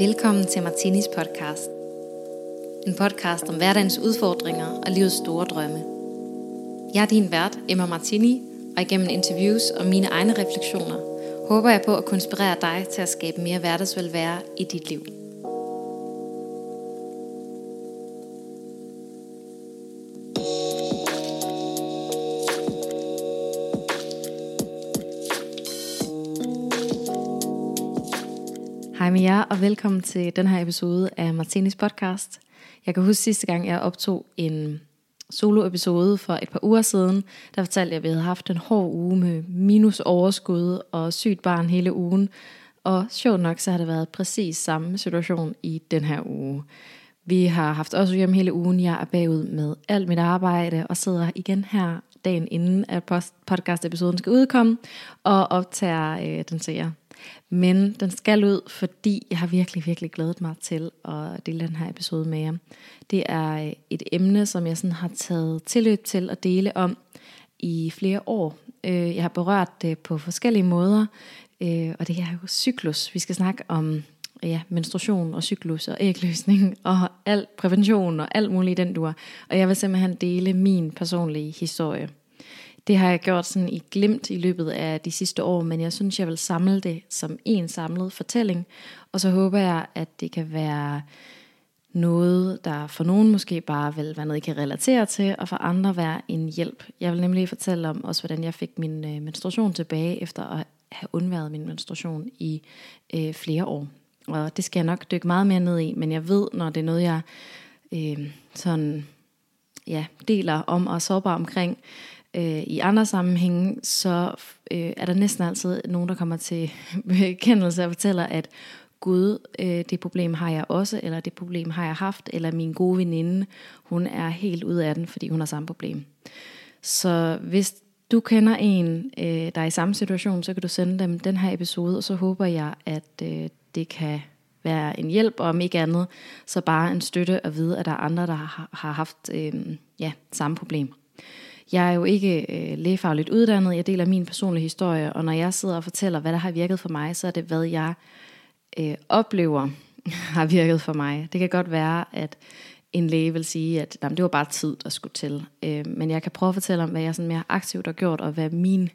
Velkommen til Martinis podcast. En podcast om hverdagens udfordringer og livets store drømme. Jeg er din vært, Emma Martini, og igennem interviews og mine egne refleksioner, håber jeg på at konspirere inspirere dig til at skabe mere hverdagsvelvære i dit liv. Med jer, og velkommen til den her episode af Martinis podcast. Jeg kan huske sidste gang, jeg optog en solo-episode for et par uger siden, der fortalte jeg, at vi havde haft en hård uge med minus overskud og sygt barn hele ugen. Og sjovt nok, så har det været præcis samme situation i den her uge. Vi har haft også hjem hele ugen. Jeg er bagud med alt mit arbejde og sidder igen her dagen inden, at podcast-episoden skal udkomme, og optager øh, den til jer. Men den skal ud, fordi jeg har virkelig, virkelig glædet mig til at dele den her episode med jer. Det er øh, et emne, som jeg sådan har taget tilløb til at dele om i flere år. Øh, jeg har berørt det på forskellige måder, øh, og det er jo cyklus. Vi skal snakke om ja, menstruation og cyklus og ægløsning og al prævention og alt muligt den dur. Og jeg vil simpelthen dele min personlige historie. Det har jeg gjort sådan i glimt i løbet af de sidste år, men jeg synes, jeg vil samle det som en samlet fortælling. Og så håber jeg, at det kan være noget, der for nogen måske bare vil være noget, I kan relatere til, og for andre være en hjælp. Jeg vil nemlig fortælle om også, hvordan jeg fik min øh, menstruation tilbage, efter at have undværet min menstruation i øh, flere år. Og det skal jeg nok dykke meget mere ned i, men jeg ved, når det er noget, jeg øh, sådan, ja, deler om og er sårbar omkring, øh, i andre sammenhænge, så øh, er der næsten altid nogen, der kommer til bekendelse og fortæller, at Gud, øh, det problem har jeg også, eller det problem har jeg haft, eller min gode veninde, hun er helt ude af den, fordi hun har samme problem. Så hvis du kender en, øh, der er i samme situation, så kan du sende dem den her episode, og så håber jeg, at øh, det kan være en hjælp, og om ikke andet, så bare en støtte at vide, at der er andre, der har, har haft øh, ja, samme problem. Jeg er jo ikke øh, lægefagligt uddannet, jeg deler min personlige historie, og når jeg sidder og fortæller, hvad der har virket for mig, så er det, hvad jeg øh, oplever har virket for mig. Det kan godt være, at en læge vil sige, at jamen, det var bare tid, der skulle til. Øh, men jeg kan prøve at fortælle om, hvad jeg sådan mere aktivt har gjort, og hvad min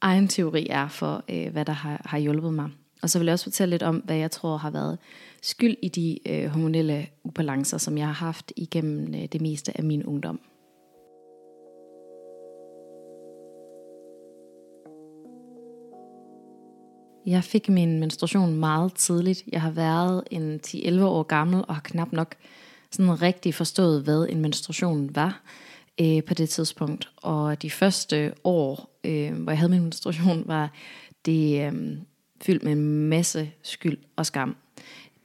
egen teori er for, øh, hvad der har, har hjulpet mig. Og så vil jeg også fortælle lidt om, hvad jeg tror har været skyld i de øh, hormonelle ubalancer, som jeg har haft igennem øh, det meste af min ungdom. Jeg fik min menstruation meget tidligt. Jeg har været en 10-11 år gammel og har knap nok sådan rigtig forstået, hvad en menstruation var øh, på det tidspunkt. Og de første år, øh, hvor jeg havde min menstruation, var det øh, fyldt med en masse skyld og skam.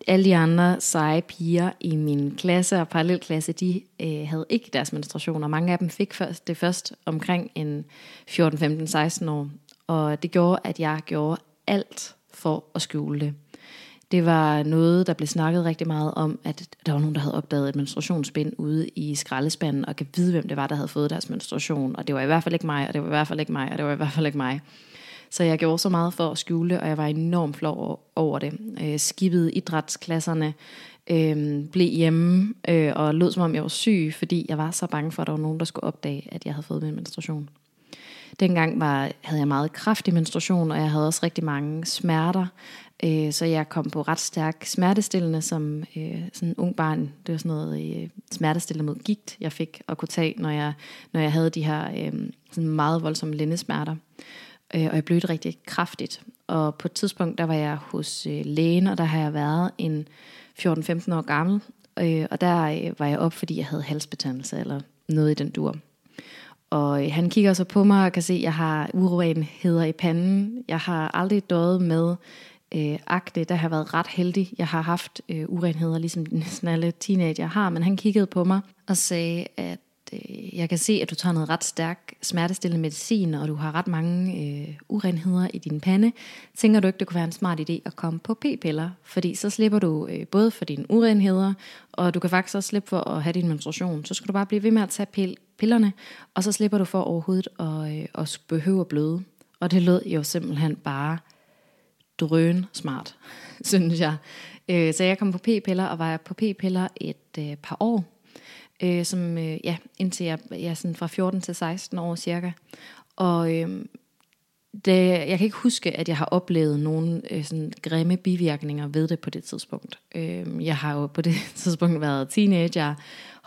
Alle de andre seje piger i min klasse og parallelklasse, de øh, havde ikke deres menstruation, og mange af dem fik først, det først omkring en 14, 15, 16 år. Og det gjorde, at jeg gjorde alt for at skjule det. Det var noget, der blev snakket rigtig meget om, at der var nogen, der havde opdaget et menstruationsbind ude i skraldespanden, og kan vide, hvem det var, der havde fået deres menstruation. Og det var i hvert fald ikke mig, og det var i hvert fald ikke mig, og det var i hvert fald ikke mig. Så jeg gjorde så meget for at skjule, og jeg var enormt flov over det. Jeg skippede idrætsklasserne, øh, blev hjemme øh, og lød som om jeg var syg, fordi jeg var så bange for, at der var nogen, der skulle opdage, at jeg havde fået min menstruation. Dengang var, havde jeg meget kraftig menstruation, og jeg havde også rigtig mange smerter. Øh, så jeg kom på ret stærk smertestillende som øh, sådan en ung barn. Det var sådan noget øh, smertestillende mod gigt, jeg fik at kunne tage, når jeg, når jeg havde de her øh, sådan meget voldsomme lændesmerter. Øh, og jeg blødte rigtig kraftigt. Og på et tidspunkt, der var jeg hos øh, lægen, og der har jeg været en 14-15 år gammel. Øh, og der øh, var jeg op, fordi jeg havde halsbetændelse eller noget i den dur. Og han kigger så på mig og kan se, at jeg har urenheder i panden. Jeg har aldrig døjet med øh, akne, der har været ret heldig. Jeg har haft øh, urenheder, ligesom næsten alle teenager har, men han kiggede på mig og sagde, at øh, jeg kan se, at du tager noget ret stærk smertestillende medicin, og du har ret mange øh, urenheder i din pande. Tænker du ikke, det kunne være en smart idé at komme på p-piller? Fordi så slipper du øh, både for dine urenheder, og du kan faktisk også slippe for at have din menstruation. Så skal du bare blive ved med at tage pil pillerne, og så slipper du for overhovedet at, øh, at behøve at bløde. Og det lød jo simpelthen bare drøn smart, synes jeg. Øh, så jeg kom på p-piller, og var på p-piller et øh, par år, øh, som, øh, ja, indtil jeg, ja, sådan fra 14 til 16 år cirka. Og øh, det, jeg kan ikke huske, at jeg har oplevet nogle øh, sådan grimme bivirkninger ved det på det tidspunkt. Øh, jeg har jo på det tidspunkt været teenager,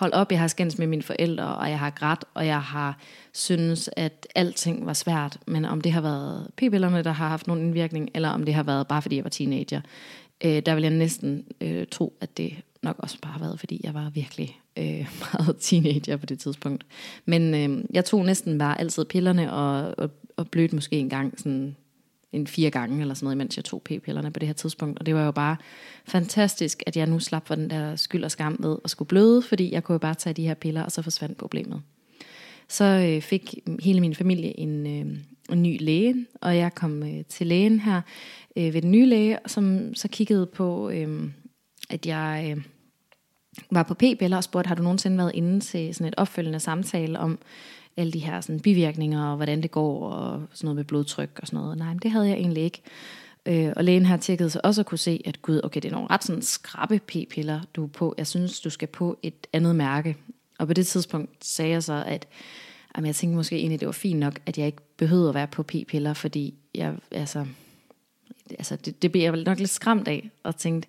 hold op, jeg har skændt med mine forældre, og jeg har grædt, og jeg har synes at alting var svært. Men om det har været p-pillerne, der har haft nogen indvirkning, eller om det har været bare fordi jeg var teenager, øh, der vil jeg næsten øh, tro, at det nok også bare har været, fordi jeg var virkelig øh, meget teenager på det tidspunkt. Men øh, jeg tog næsten bare altid pillerne, og, og, og blødte måske en gang sådan en fire gange eller sådan noget, mens jeg tog p-pillerne på det her tidspunkt. Og det var jo bare fantastisk, at jeg nu slap for den der skyld og skam ved at skulle bløde, fordi jeg kunne jo bare tage de her piller, og så forsvandt problemet. Så øh, fik hele min familie en, øh, en ny læge, og jeg kom øh, til lægen her øh, ved den nye læge, som så kiggede på, øh, at jeg øh, var på p-piller og spurgte, har du nogensinde været inde til sådan et opfølgende samtale om alle de her sådan, bivirkninger, og hvordan det går, og sådan noget med blodtryk og sådan noget. Nej, men det havde jeg egentlig ikke. Øh, og lægen har tjekket så også at kunne se, at gud, okay, det er nogle ret sådan skrappe p-piller, du er på. Jeg synes, du skal på et andet mærke. Og på det tidspunkt sagde jeg så, at jamen, jeg tænkte måske egentlig, det var fint nok, at jeg ikke behøvede at være på p-piller, fordi jeg, altså, altså det, det bliver jeg nok lidt skræmt af, og tænkte,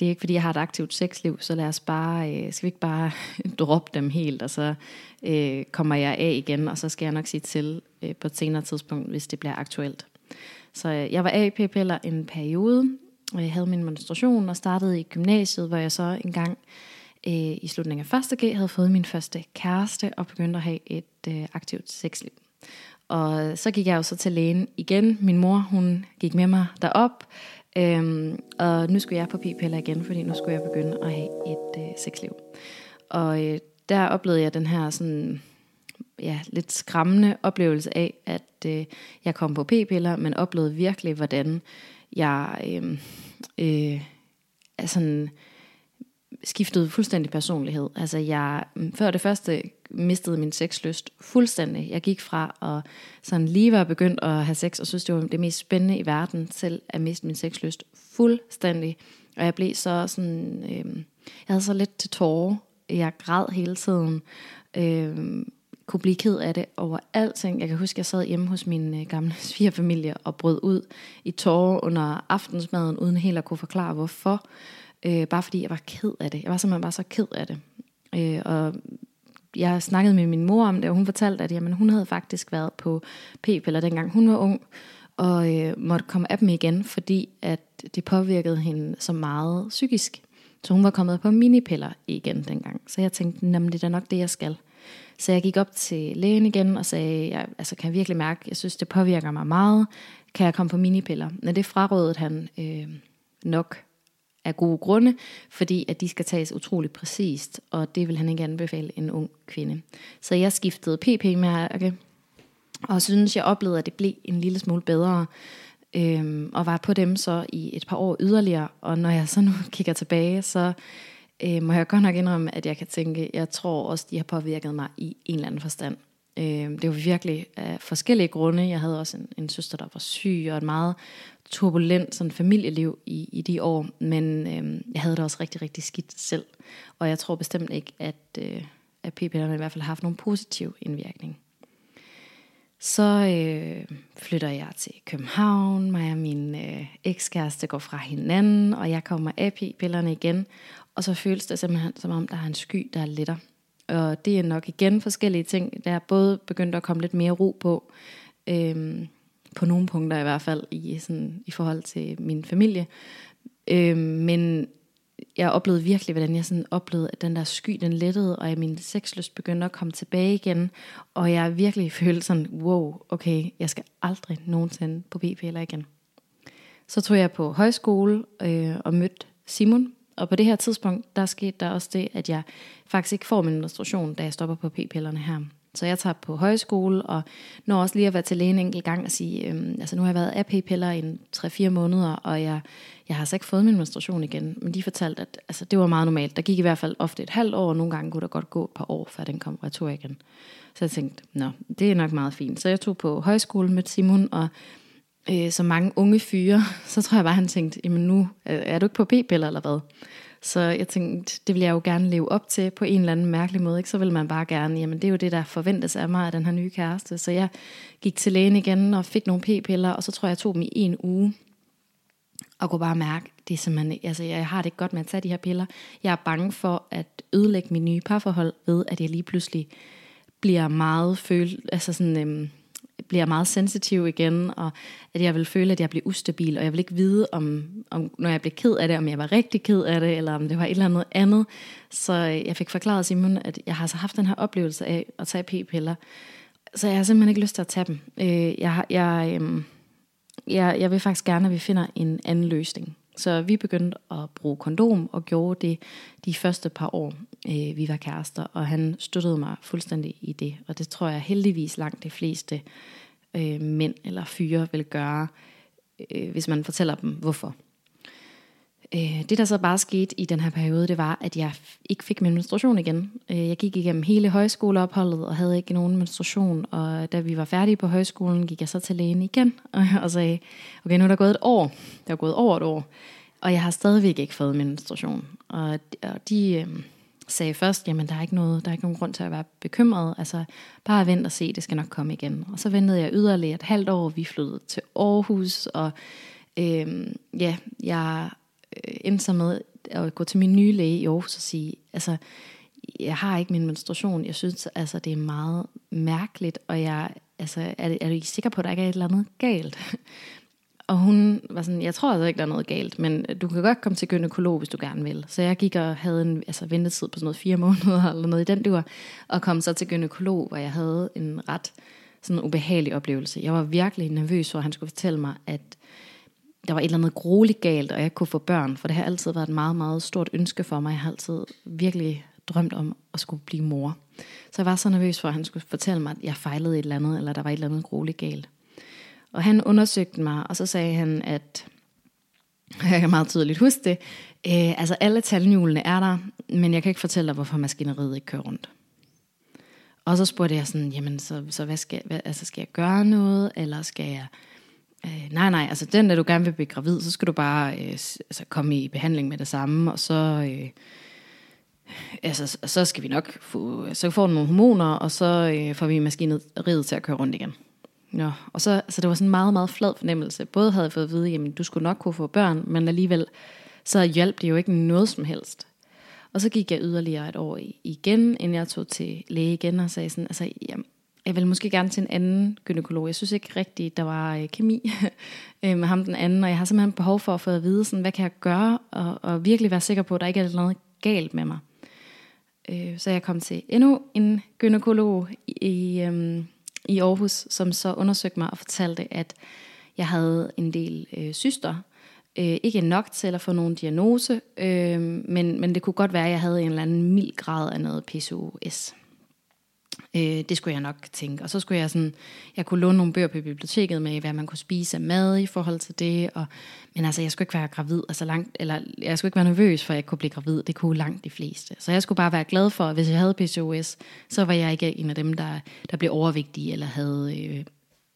det er ikke fordi, jeg har et aktivt sexliv, så lad os bare, øh, skal vi ikke bare droppe dem helt, og så øh, kommer jeg af igen, og så skal jeg nok sige til øh, på et senere tidspunkt, hvis det bliver aktuelt. Så øh, jeg var af p-piller en periode, og jeg havde min menstruation og startede i gymnasiet, hvor jeg så engang øh, i slutningen af 1. G havde fået min første kæreste og begyndte at have et øh, aktivt sexliv. Og så gik jeg jo så til lægen igen. Min mor, hun gik med mig derop, øhm, og nu skulle jeg på p-piller igen, fordi nu skulle jeg begynde at have et øh, sexliv. Og øh, der oplevede jeg den her sådan, ja, lidt skræmmende oplevelse af, at øh, jeg kom på p-piller, men oplevede virkelig, hvordan jeg øh, øh, er sådan skiftede fuldstændig personlighed. Altså jeg, mm, før det første mistede min sexlyst fuldstændig. Jeg gik fra at sådan lige var begyndt at have sex, og synes det var det mest spændende i verden, til at miste min sexlyst fuldstændig. Og jeg blev så sådan, øh, jeg havde så lidt til tårer. Jeg græd hele tiden. Øh, kunne blive ked af det over alting. Jeg kan huske, at jeg sad hjemme hos min øh, gamle svigerfamilie og brød ud i tårer under aftensmaden, uden helt at kunne forklare hvorfor øh, bare fordi jeg var ked af det. Jeg var simpelthen bare så ked af det. Øh, og jeg snakkede med min mor om det, og hun fortalte, at jamen, hun havde faktisk været på p-piller dengang hun var ung, og øh, måtte komme af dem igen, fordi at det påvirkede hende så meget psykisk. Så hun var kommet på minipiller igen dengang. Så jeg tænkte, jamen det er da nok det, jeg skal. Så jeg gik op til lægen igen og sagde, jeg, altså kan jeg virkelig mærke, jeg synes det påvirker mig meget, kan jeg komme på minipiller? Men det frarådede han øh, nok af gode grunde, fordi at de skal tages utroligt præcist, og det vil han ikke anbefale en ung kvinde. Så jeg skiftede PP-mærke, og synes, jeg oplevede, at det blev en lille smule bedre, øhm, og var på dem så i et par år yderligere, og når jeg så nu kigger tilbage, så øh, må jeg godt nok indrømme, at jeg kan tænke, jeg tror også, de har påvirket mig i en eller anden forstand. Øhm, øh, det var virkelig af forskellige grunde. Jeg havde også en, en søster, der var syg, og et meget turbulent sådan familieliv i, i de år, men øh, jeg havde det også rigtig, rigtig skidt selv. Og jeg tror bestemt ikke, at, øh, at p-pillerne i hvert fald har haft nogen positiv indvirkning. Så øh, flytter jeg til København, mig og min øh, ekskæreste går fra hinanden, og jeg kommer af p-pillerne igen, og så føles det simpelthen som om, der er en sky, der letter. Og det er nok igen forskellige ting, der er både begyndt at komme lidt mere ro på, øhm, på nogle punkter i hvert fald, i, sådan, i forhold til min familie. Øhm, men jeg oplevede virkelig, hvordan jeg sådan oplevede, at den der sky, den lettede, og at min sexlyst begyndte at komme tilbage igen. Og jeg virkelig følte sådan, wow, okay, jeg skal aldrig nogensinde på BPL'er igen. Så tog jeg på højskole øh, og mødte Simon, og på det her tidspunkt, der skete der også det, at jeg faktisk ikke får min menstruation, da jeg stopper på p-pillerne her. Så jeg tager på højskole, og når også lige at være til lægen en enkelt gang og sige, øhm, altså nu har jeg været af p-piller i 3-4 måneder, og jeg, jeg har altså ikke fået min menstruation igen. Men de fortalte, at altså, det var meget normalt. Der gik i hvert fald ofte et halvt år, og nogle gange kunne der godt gå et par år, før den kom retur igen. Så jeg tænkte, nå, det er nok meget fint. Så jeg tog på højskole med Simon, og øh, som mange unge fyre, så tror jeg bare, han tænkte, jamen nu er du ikke på p-piller eller hvad? Så jeg tænkte, det vil jeg jo gerne leve op til på en eller anden mærkelig måde. Ikke? Så vil man bare gerne, jamen det er jo det, der forventes af mig af den her nye kæreste. Så jeg gik til lægen igen og fik nogle p-piller, og så tror jeg, jeg tog dem i en uge. Og kunne bare mærke, det er simpelthen, altså jeg har det ikke godt med at tage de her piller. Jeg er bange for at ødelægge mit nye parforhold ved, at jeg lige pludselig bliver meget føl, altså sådan, øhm, bliver meget sensitiv igen, og at jeg vil føle, at jeg bliver ustabil, og jeg vil ikke vide, om, om når jeg blev ked af det, om jeg var rigtig ked af det, eller om det var et eller andet andet. Så øh, jeg fik forklaret Simon, at jeg har så haft den her oplevelse af at tage p-piller, så jeg har simpelthen ikke lyst til at tage dem. Øh, jeg, jeg, øhm, jeg, jeg vil faktisk gerne, at vi finder en anden løsning. Så vi begyndte at bruge kondom og gjorde det de første par år, øh, vi var kærester. Og han støttede mig fuldstændig i det. Og det tror jeg heldigvis langt de fleste øh, mænd eller fyre vil gøre, øh, hvis man fortæller dem hvorfor. Øh, det der så bare skete i den her periode, det var, at jeg ikke fik min menstruation igen. Øh, jeg gik igennem hele højskoleopholdet og havde ikke nogen menstruation, og da vi var færdige på højskolen, gik jeg så til lægen igen og sagde, okay, nu er der gået et år. Der er gået over et år, og jeg har stadigvæk ikke fået min menstruation. Og de øh, sagde først, jamen der er ikke noget, der er ikke nogen grund til at være bekymret, altså bare vent og se, det skal nok komme igen. Og så ventede jeg yderligere et halvt år, vi flyttede til Aarhus, og øhm, ja, jeg Øh, endte så med at gå til min nye læge i Aarhus og sige, altså, jeg har ikke min menstruation. Jeg synes, altså, det er meget mærkeligt, og jeg, altså, er, er du sikker på, at der ikke er et eller andet galt? Og hun var sådan, jeg tror altså ikke, der er noget galt, men du kan godt komme til gynekolog, hvis du gerne vil. Så jeg gik og havde en altså, ventetid på sådan noget fire måneder, eller noget i den dur, og kom så til gynekolog, hvor jeg havde en ret sådan ubehagelig oplevelse. Jeg var virkelig nervøs for, at han skulle fortælle mig, at der var et eller andet grueligt galt, og jeg kunne få børn, for det har altid været et meget, meget stort ønske for mig. Jeg har altid virkelig drømt om at skulle blive mor. Så jeg var så nervøs for, at han skulle fortælle mig, at jeg fejlede et eller andet, eller der var et eller andet grueligt galt. Og han undersøgte mig, og så sagde han, at jeg kan meget tydeligt huske det, øh, altså alle tandhjulene er der, men jeg kan ikke fortælle dig, hvorfor maskineriet ikke kører rundt. Og så spurgte jeg sådan, jamen så, så hvad skal, hvad, altså skal jeg gøre noget, eller skal jeg Øh, nej, nej, altså den, der du gerne vil blive gravid, så skal du bare øh, altså, komme i behandling med det samme, og så, øh, altså, så skal vi nok få, så får du nogle hormoner, og så øh, får vi maskineriet til at køre rundt igen. Ja, og så, så det var sådan en meget, meget flad fornemmelse. Både havde jeg fået at vide, jamen du skulle nok kunne få børn, men alligevel, så hjalp det jo ikke noget som helst. Og så gik jeg yderligere et år igen, inden jeg tog til læge igen og sagde sådan, altså, jamen, jeg vil måske gerne til en anden gynekolog. Jeg synes ikke rigtigt, der var øh, kemi øh, med ham den anden, og jeg har simpelthen behov for at få at vide, sådan, hvad kan jeg gøre, og, og virkelig være sikker på, at der ikke er noget galt med mig. Øh, så jeg kom til endnu en gynekolog i, øh, i Aarhus, som så undersøgte mig og fortalte, at jeg havde en del øh, syster, øh, ikke nok til at få nogen diagnose, øh, men, men det kunne godt være, at jeg havde en eller anden mild grad af noget PCOS. Øh, det skulle jeg nok tænke. Og så skulle jeg sådan, jeg kunne låne nogle bøger på biblioteket med, hvad man kunne spise af mad i forhold til det. Og, men altså, jeg skulle ikke være gravid, altså langt, eller jeg skulle ikke være nervøs for, at jeg kunne blive gravid. Det kunne langt de fleste. Så jeg skulle bare være glad for, at hvis jeg havde PCOS, så var jeg ikke en af dem, der, der blev overvægtige, eller havde øh,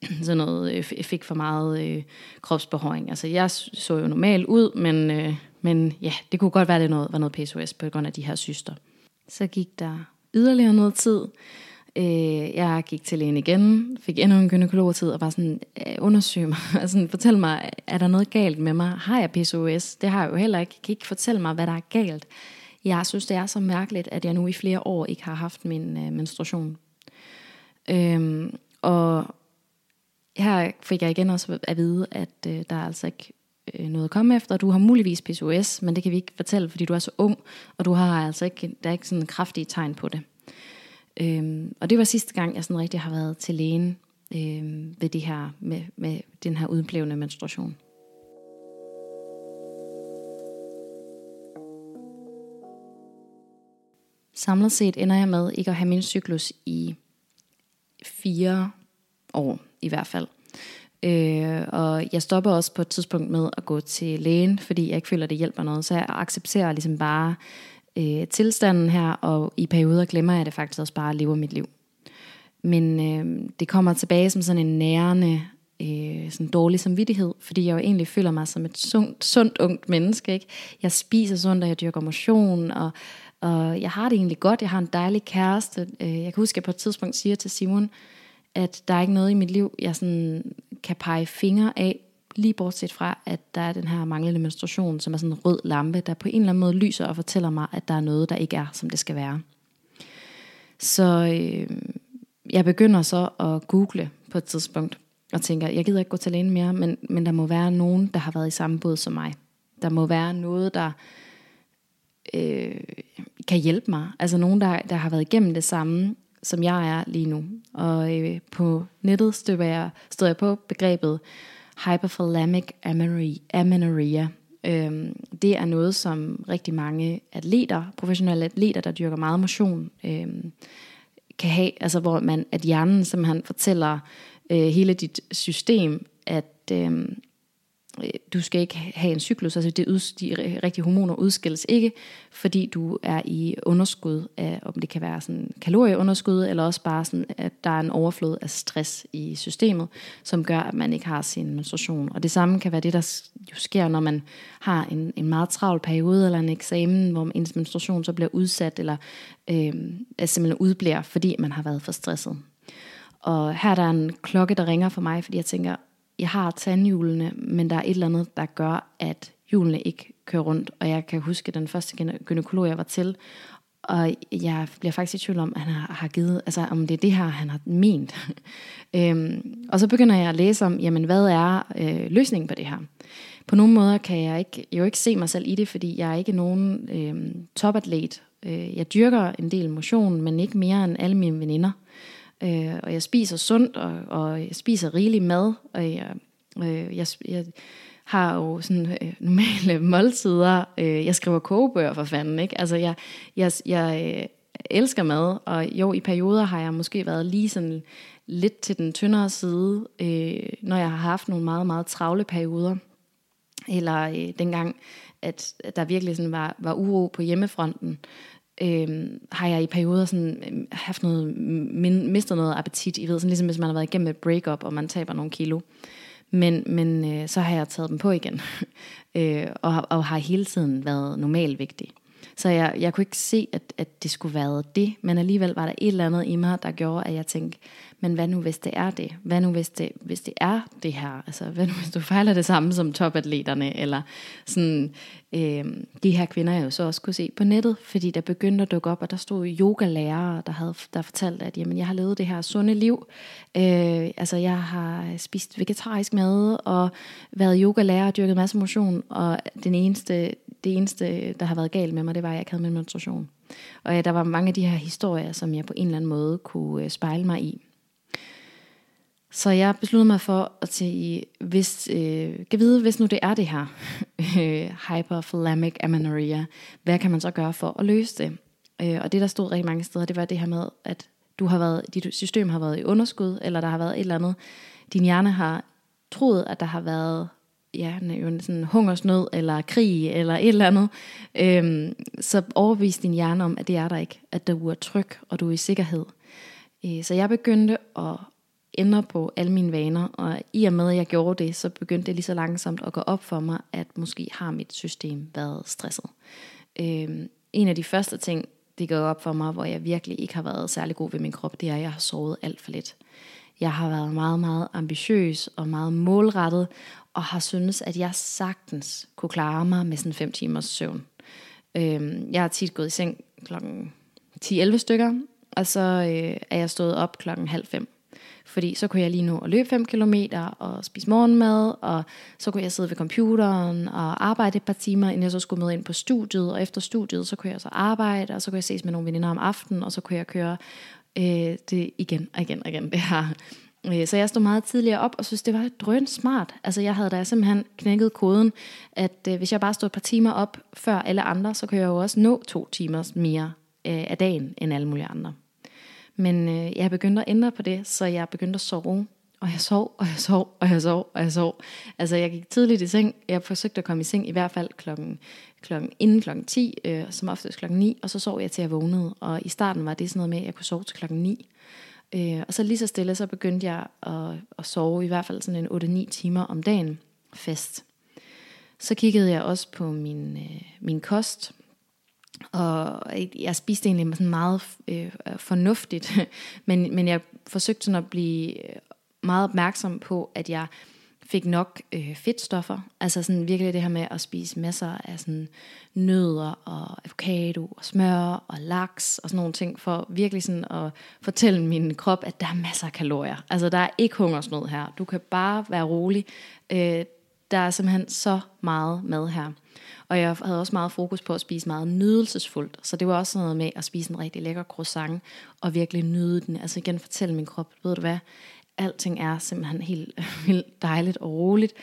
sådan noget, øh, fik for meget øh, kropsbehøring. Altså, jeg så jo normal ud, men, øh, men ja, det kunne godt være, at det noget, var noget PCOS på grund af de her syster. Så gik der yderligere noget tid, Øh, jeg gik til lægen igen, fik endnu en gynekologtid og var sådan, øh, undersøg mig, altså, fortæl mig, er der noget galt med mig? Har jeg PCOS? Det har jeg jo heller ikke. Jeg kan ikke fortælle mig, hvad der er galt. Jeg synes, det er så mærkeligt, at jeg nu i flere år ikke har haft min øh, menstruation. Øhm, og her fik jeg igen også at vide, at øh, der er altså ikke øh, noget at komme efter. Du har muligvis PCOS, men det kan vi ikke fortælle, fordi du er så ung, og du har altså ikke, der er ikke sådan kraftige tegn på det. Øhm, og det var sidste gang, jeg sådan rigtig har været til lægen øhm, ved det her, med, med den her udblevende menstruation. Samlet set ender jeg med ikke at have min cyklus i fire år i hvert fald. Øh, og jeg stopper også på et tidspunkt med at gå til lægen, fordi jeg ikke føler, at det hjælper noget. Så jeg accepterer ligesom bare øh, tilstanden her, og i perioder glemmer jeg det faktisk også bare at leve mit liv. Men øh, det kommer tilbage som sådan en nærende øh, sådan dårlig samvittighed, fordi jeg jo egentlig føler mig som et sundt, sundt ungt menneske. Ikke? Jeg spiser sundt, og jeg dyrker motion, og, og jeg har det egentlig godt. Jeg har en dejlig kæreste. Øh, jeg kan huske, at jeg på et tidspunkt siger til Simon, at der er ikke noget i mit liv, jeg sådan kan pege fingre af, lige bortset fra, at der er den her manglende menstruation, som er sådan en rød lampe, der på en eller anden måde lyser og fortæller mig, at der er noget, der ikke er, som det skal være. Så øh, jeg begynder så at google på et tidspunkt, og tænker, jeg gider ikke gå til lægen mere, men, men der må være nogen, der har været i samme båd som mig. Der må være noget, der øh, kan hjælpe mig. Altså nogen, der, der har været igennem det samme, som jeg er lige nu. Og øh, på nettet støder jeg, stod jeg på begrebet hyperthalamic amenorrhea. Øhm, det er noget, som rigtig mange atleter, professionelle atleter, der dyrker meget motion, øhm, kan have. Altså hvor man, at hjernen simpelthen fortæller øh, hele dit system, at øhm, Øh, du skal ikke have en cyklus, altså det ud, de rigtige hormoner udskilles ikke, fordi du er i underskud af, om det kan være sådan kalorieunderskud, eller også bare sådan, at der er en overflod af stress i systemet, som gør, at man ikke har sin menstruation. Og det samme kan være det, der jo sker, når man har en, en meget travl periode, eller en eksamen, hvor ens menstruation så bliver udsat, eller øh, simpelthen udbliver, fordi man har været for stresset. Og her er der en klokke, der ringer for mig, fordi jeg tænker, jeg har tandhjulene, men der er et eller andet, der gør, at hjulene ikke kører rundt. Og jeg kan huske den første gynekolog, jeg var til, og jeg bliver faktisk i tvivl om, at han har, givet, altså om det er det her, han har ment. øhm, og så begynder jeg at læse om, jamen hvad er øh, løsningen på det her? På nogle måder kan jeg ikke, jo ikke se mig selv i det, fordi jeg er ikke nogen øh, topatlet. Øh, jeg dyrker en del motion, men ikke mere end alle mine veninder. Øh, øh, og jeg spiser sundt, og, og jeg spiser rigelig mad, og jeg, øh, jeg, jeg har jo sådan øh, normale måltider. Øh, jeg skriver kogebøger for fanden, ikke? Altså jeg, jeg, jeg øh, elsker mad, og jo, i perioder har jeg måske været lige sådan lidt til den tyndere side, øh, når jeg har haft nogle meget, meget travle perioder. Eller øh, dengang, at, at der virkelig sådan var, var uro på hjemmefronten, øh, har jeg i perioder sådan, øh, haft noget, min, mistet noget appetit. I ved, sådan ligesom hvis man har været igennem et breakup, og man taber nogle kilo. Men, men øh, så har jeg taget dem på igen, øh, og, og har hele tiden været normalvægtig. Så jeg, jeg kunne ikke se, at, at det skulle være det, men alligevel var der et eller andet i mig, der gjorde, at jeg tænkte, men hvad nu hvis det er det? Hvad nu hvis det, hvis det er det her? Altså hvad nu hvis du fejler det samme som topatleterne? Eller sådan, øh, de her kvinder jeg jo så også kunne se på nettet, fordi der begyndte at dukke op, og der stod yogalærere, der havde der fortalt, at jamen, jeg har levet det her sunde liv. Øh, altså jeg har spist vegetarisk mad, og været yogalærer og dyrket masse motion, og den eneste, det eneste, der har været galt med mig, det var, at jeg ikke havde min menstruation. Og ja, der var mange af de her historier, som jeg på en eller anden måde kunne øh, spejle mig i. Så jeg besluttede mig for at sige, hvis, øh, kan vide, hvis nu det er det her, øh, hyperthalamic amenorrhea, hvad kan man så gøre for at løse det? Øh, og det, der stod rigtig mange steder, det var det her med, at du har været, dit system har været i underskud, eller der har været et eller andet. Din hjerne har troet, at der har været ja, sådan hungersnød, eller krig, eller et eller andet. Øhm, så overbevis din hjerne om, at det er der ikke. At du er tryg, og du er i sikkerhed. Øh, så jeg begyndte at ændre på alle mine vaner, og i og med at jeg gjorde det, så begyndte det lige så langsomt at gå op for mig, at måske har mit system været stresset. Øhm, en af de første ting, det går op for mig, hvor jeg virkelig ikke har været særlig god ved min krop, det er, at jeg har sovet alt for lidt. Jeg har været meget, meget ambitiøs og meget målrettet, og har syntes, at jeg sagtens kunne klare mig med sådan 5 timers søvn. Øhm, jeg har tit gået i seng klokken 10-11 stykker, og så øh, er jeg stået op klokken halv fem fordi så kunne jeg lige nå at løbe 5 km og spise morgenmad, og så kunne jeg sidde ved computeren og arbejde et par timer, inden jeg så skulle med ind på studiet. Og efter studiet, så kunne jeg så arbejde, og så kunne jeg ses med nogle veninder om aftenen, og så kunne jeg køre øh, det igen og igen og igen, det her. Øh, så jeg stod meget tidligere op og synes, det var drøn smart. Altså jeg havde da simpelthen knækket koden, at øh, hvis jeg bare stod et par timer op før alle andre, så kunne jeg jo også nå to timer mere øh, af dagen end alle mulige andre. Men øh, jeg begyndte at ændre på det, så jeg begyndte at sove. Og jeg sov, og jeg sov, og jeg sov, og jeg sov. Altså jeg gik tidligt i seng. Jeg forsøgte at komme i seng i hvert fald klokken, klokken inden klokken 10, øh, som oftest klokken 9. Og så sov jeg til jeg vågnede. Og i starten var det sådan noget med, at jeg kunne sove til klokken 9. Øh, og så lige så stille, så begyndte jeg at, at sove i hvert fald sådan en 8-9 timer om dagen fast. Så kiggede jeg også på min, øh, min kost, og jeg spiste egentlig sådan meget øh, fornuftigt, men, men jeg forsøgte sådan at blive øh, meget opmærksom på, at jeg fik nok øh, fedtstoffer. Altså sådan virkelig det her med at spise masser af sådan nødder og avocado og smør og laks og sådan nogle ting, for virkelig sådan at fortælle min krop, at der er masser af kalorier. Altså der er ikke hungersnød her. Du kan bare være rolig. Øh, der er simpelthen så meget mad her. Og jeg havde også meget fokus på at spise meget nydelsesfuldt. Så det var også noget med at spise en rigtig lækker croissant og virkelig nyde den. Altså igen fortælle min krop, ved du hvad, alting er simpelthen helt vildt dejligt og roligt.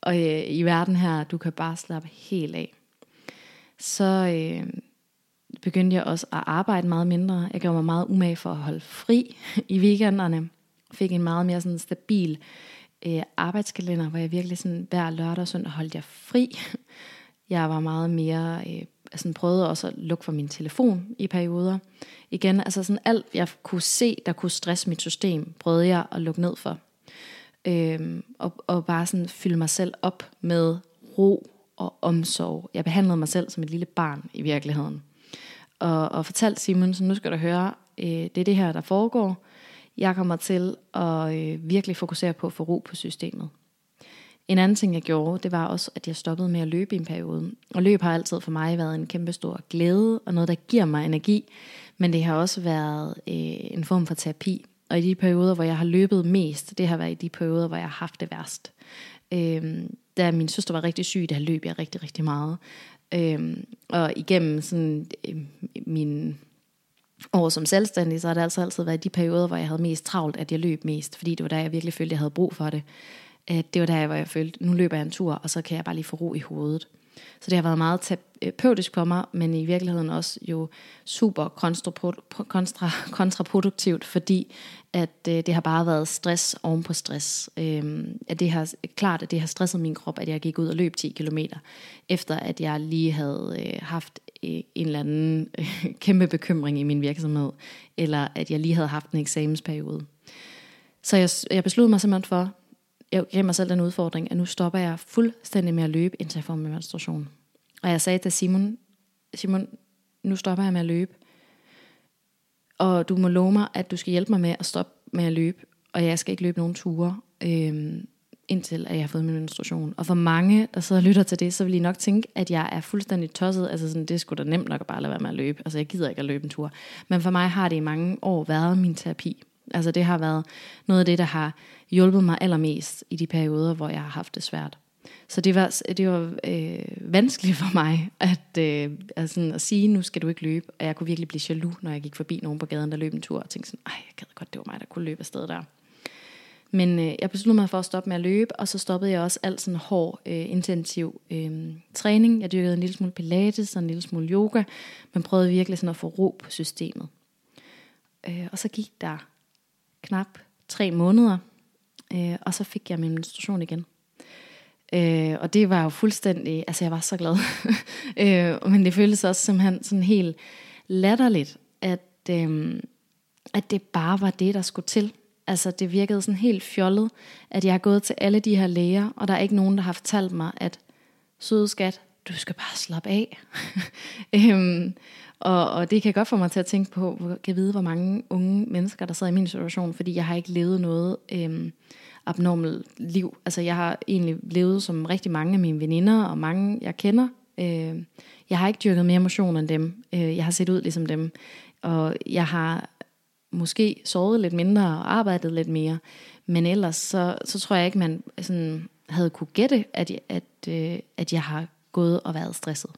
Og øh, i verden her, du kan bare slappe helt af. Så øh, begyndte jeg også at arbejde meget mindre. Jeg gjorde mig meget umage for at holde fri i weekenderne. Fik en meget mere sådan stabil øh, Øh, arbejdskalender, hvor jeg virkelig sådan hver lørdag og søndag holdt jeg fri. Jeg var meget mere, øh, altså prøvede også at lukke for min telefon i perioder. Igen, altså sådan alt, jeg kunne se, der kunne stresse mit system, prøvede jeg at lukke ned for. Øh, og, og bare sådan fylde mig selv op med ro og omsorg. Jeg behandlede mig selv som et lille barn i virkeligheden. Og, og fortalte Simon, så nu skal du høre, øh, det er det her, der foregår. Jeg kommer til at øh, virkelig fokusere på at få ro på systemet. En anden ting, jeg gjorde, det var også, at jeg stoppede med at løbe i en periode. Og løb har altid for mig været en kæmpe stor glæde, og noget, der giver mig energi. Men det har også været øh, en form for terapi. Og i de perioder, hvor jeg har løbet mest, det har været i de perioder, hvor jeg har haft det værst. Øh, da min søster var rigtig syg, der løb jeg rigtig, rigtig meget. Øh, og igennem sådan, øh, min og som selvstændig, så har det altså altid været de perioder, hvor jeg havde mest travlt, at jeg løb mest, fordi det var der, jeg virkelig følte, at jeg havde brug for det at det var der, hvor jeg følte, nu løber jeg en tur, og så kan jeg bare lige få ro i hovedet. Så det har været meget terapeutisk øh, for mig, men i virkeligheden også jo super kontra, kontraproduktivt, fordi at øh, det har bare været stress oven på stress. Øhm, at det har, klart, at det har stresset min krop, at jeg gik ud og løb 10 km, efter at jeg lige havde øh, haft en eller anden øh, kæmpe bekymring i min virksomhed, eller at jeg lige havde haft en eksamensperiode. Så jeg, jeg besluttede mig simpelthen for, jeg gav mig selv den udfordring, at nu stopper jeg fuldstændig med at løbe, indtil jeg får min menstruation. Og jeg sagde til Simon, Simon, nu stopper jeg med at løbe. Og du må love mig, at du skal hjælpe mig med at stoppe med at løbe. Og jeg skal ikke løbe nogen ture, øhm, indtil at jeg har fået min menstruation. Og for mange, der sidder og lytter til det, så vil I nok tænke, at jeg er fuldstændig tosset. Altså sådan, det skulle da nemt nok at bare lade være med at løbe. Altså jeg gider ikke at løbe en tur. Men for mig har det i mange år været min terapi. Altså det har været noget af det, der har hjulpet mig allermest i de perioder, hvor jeg har haft det svært. Så det var, det var øh, vanskeligt for mig at, øh, altså at sige, nu skal du ikke løbe. Og jeg kunne virkelig blive jaloux, når jeg gik forbi nogen på gaden, der løb en tur, og tænkte sådan, ej, jeg gad godt, det var mig, der kunne løbe afsted der. Men øh, jeg besluttede mig for at stoppe med at løbe, og så stoppede jeg også alt sådan hård, øh, intensiv øh, træning. Jeg dyrkede en lille smule pilates og en lille smule yoga, men prøvede virkelig sådan at få ro på systemet. Øh, og så gik der knap tre måneder, øh, og så fik jeg min menstruation igen. Øh, og det var jo fuldstændig, altså jeg var så glad. øh, men det føltes også simpelthen sådan helt latterligt, at, øh, at det bare var det, der skulle til. Altså det virkede sådan helt fjollet, at jeg har gået til alle de her læger, og der er ikke nogen, der har fortalt mig, at søde skat, du skal bare slappe af. øhm, og, og det kan godt få mig til at tænke på, hvor, kan vide, hvor mange unge mennesker, der sidder i min situation, fordi jeg har ikke levet noget øhm, abnormalt liv. Altså jeg har egentlig levet som rigtig mange af mine veninder, og mange jeg kender. Øh, jeg har ikke dyrket mere motion end dem. Øh, jeg har set ud ligesom dem. Og jeg har måske sovet lidt mindre og arbejdet lidt mere. Men ellers så, så tror jeg ikke, man sådan havde kunne gætte, at, at, øh, at jeg har gået og været stresset.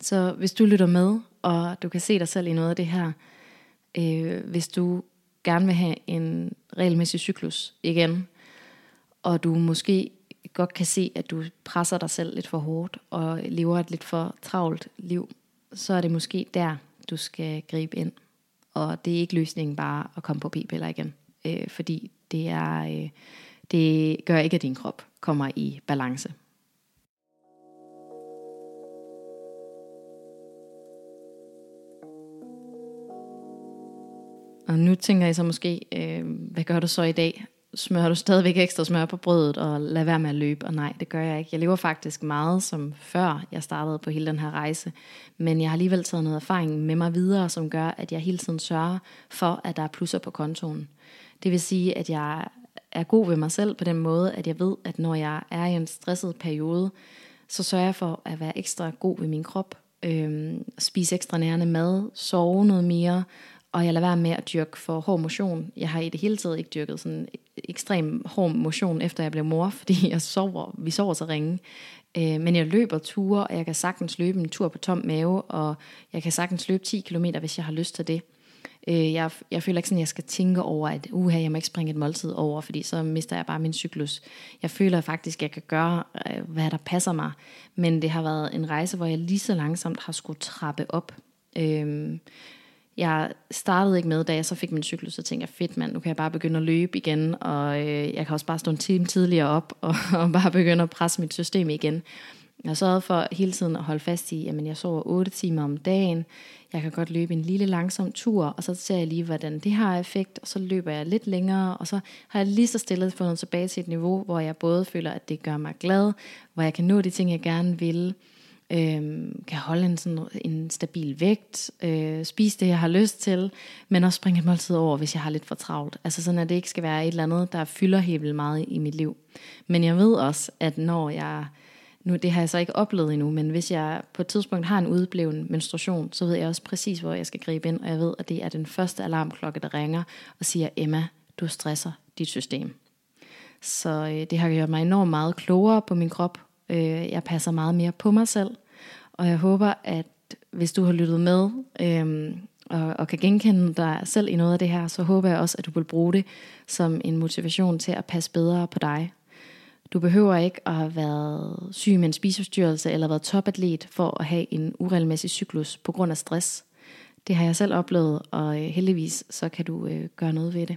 Så hvis du lytter med, og du kan se dig selv i noget af det her, øh, hvis du gerne vil have en regelmæssig cyklus igen, og du måske godt kan se, at du presser dig selv lidt for hårdt, og lever et lidt for travlt liv, så er det måske der, du skal gribe ind. Og det er ikke løsningen bare at komme på p-piller igen, øh, fordi det, er, øh, det gør ikke, at din krop kommer i balance. Og nu tænker jeg så måske, øh, hvad gør du så i dag? Smører du stadigvæk ekstra smør på brødet, og lad være med at løbe? Og nej, det gør jeg ikke. Jeg lever faktisk meget som før jeg startede på hele den her rejse. Men jeg har alligevel taget noget erfaring med mig videre, som gør, at jeg hele tiden sørger for, at der er plusser på kontoen. Det vil sige, at jeg er god ved mig selv på den måde, at jeg ved, at når jeg er i en stresset periode, så sørger jeg for at være ekstra god ved min krop, øhm, spise ekstra nærende mad, sove noget mere, og jeg lader være med at dyrke for hård motion. Jeg har i det hele taget ikke dyrket sådan ekstrem hård motion, efter jeg blev mor, fordi jeg sover, vi sover så ringe. Øh, men jeg løber ture, og jeg kan sagtens løbe en tur på tom mave, og jeg kan sagtens løbe 10 km, hvis jeg har lyst til det. Øh, jeg, jeg føler ikke sådan, at jeg skal tænke over, at uha, jeg må ikke springe et måltid over, fordi så mister jeg bare min cyklus. Jeg føler faktisk, at jeg kan gøre, øh, hvad der passer mig. Men det har været en rejse, hvor jeg lige så langsomt har skulle trappe op. Øh, jeg startede ikke med, da jeg så fik min cykel, så tænkte jeg, fedt mand, nu kan jeg bare begynde at løbe igen, og øh, jeg kan også bare stå en time tidligere op, og, og bare begynde at presse mit system igen. Jeg sørgede for hele tiden at holde fast i, at jeg sover 8 timer om dagen. Jeg kan godt løbe en lille langsom tur, og så ser jeg lige, hvordan det har effekt, og så løber jeg lidt længere, og så har jeg lige så stille fundet tilbage til et niveau, hvor jeg både føler, at det gør mig glad, hvor jeg kan nå de ting, jeg gerne vil, øhm, kan holde en, sådan, en stabil vægt, øh, spise det, jeg har lyst til, men også springe et måltid over, hvis jeg har lidt for travlt. Altså sådan, at det ikke skal være et eller andet, der fylder helt vildt meget i mit liv. Men jeg ved også, at når jeg nu det har jeg så ikke oplevet endnu, men hvis jeg på et tidspunkt har en udbleven menstruation, så ved jeg også præcis, hvor jeg skal gribe ind, og jeg ved, at det er den første alarmklokke, der ringer og siger, Emma, du stresser dit system. Så øh, det har gjort mig enormt meget klogere på min krop. Øh, jeg passer meget mere på mig selv, og jeg håber, at hvis du har lyttet med, øhm, og, og kan genkende dig selv i noget af det her, så håber jeg også, at du vil bruge det som en motivation til at passe bedre på dig du behøver ikke at have været syg med en spiseforstyrrelse eller været topatlet for at have en uregelmæssig cyklus på grund af stress. Det har jeg selv oplevet, og øh, heldigvis så kan du øh, gøre noget ved det.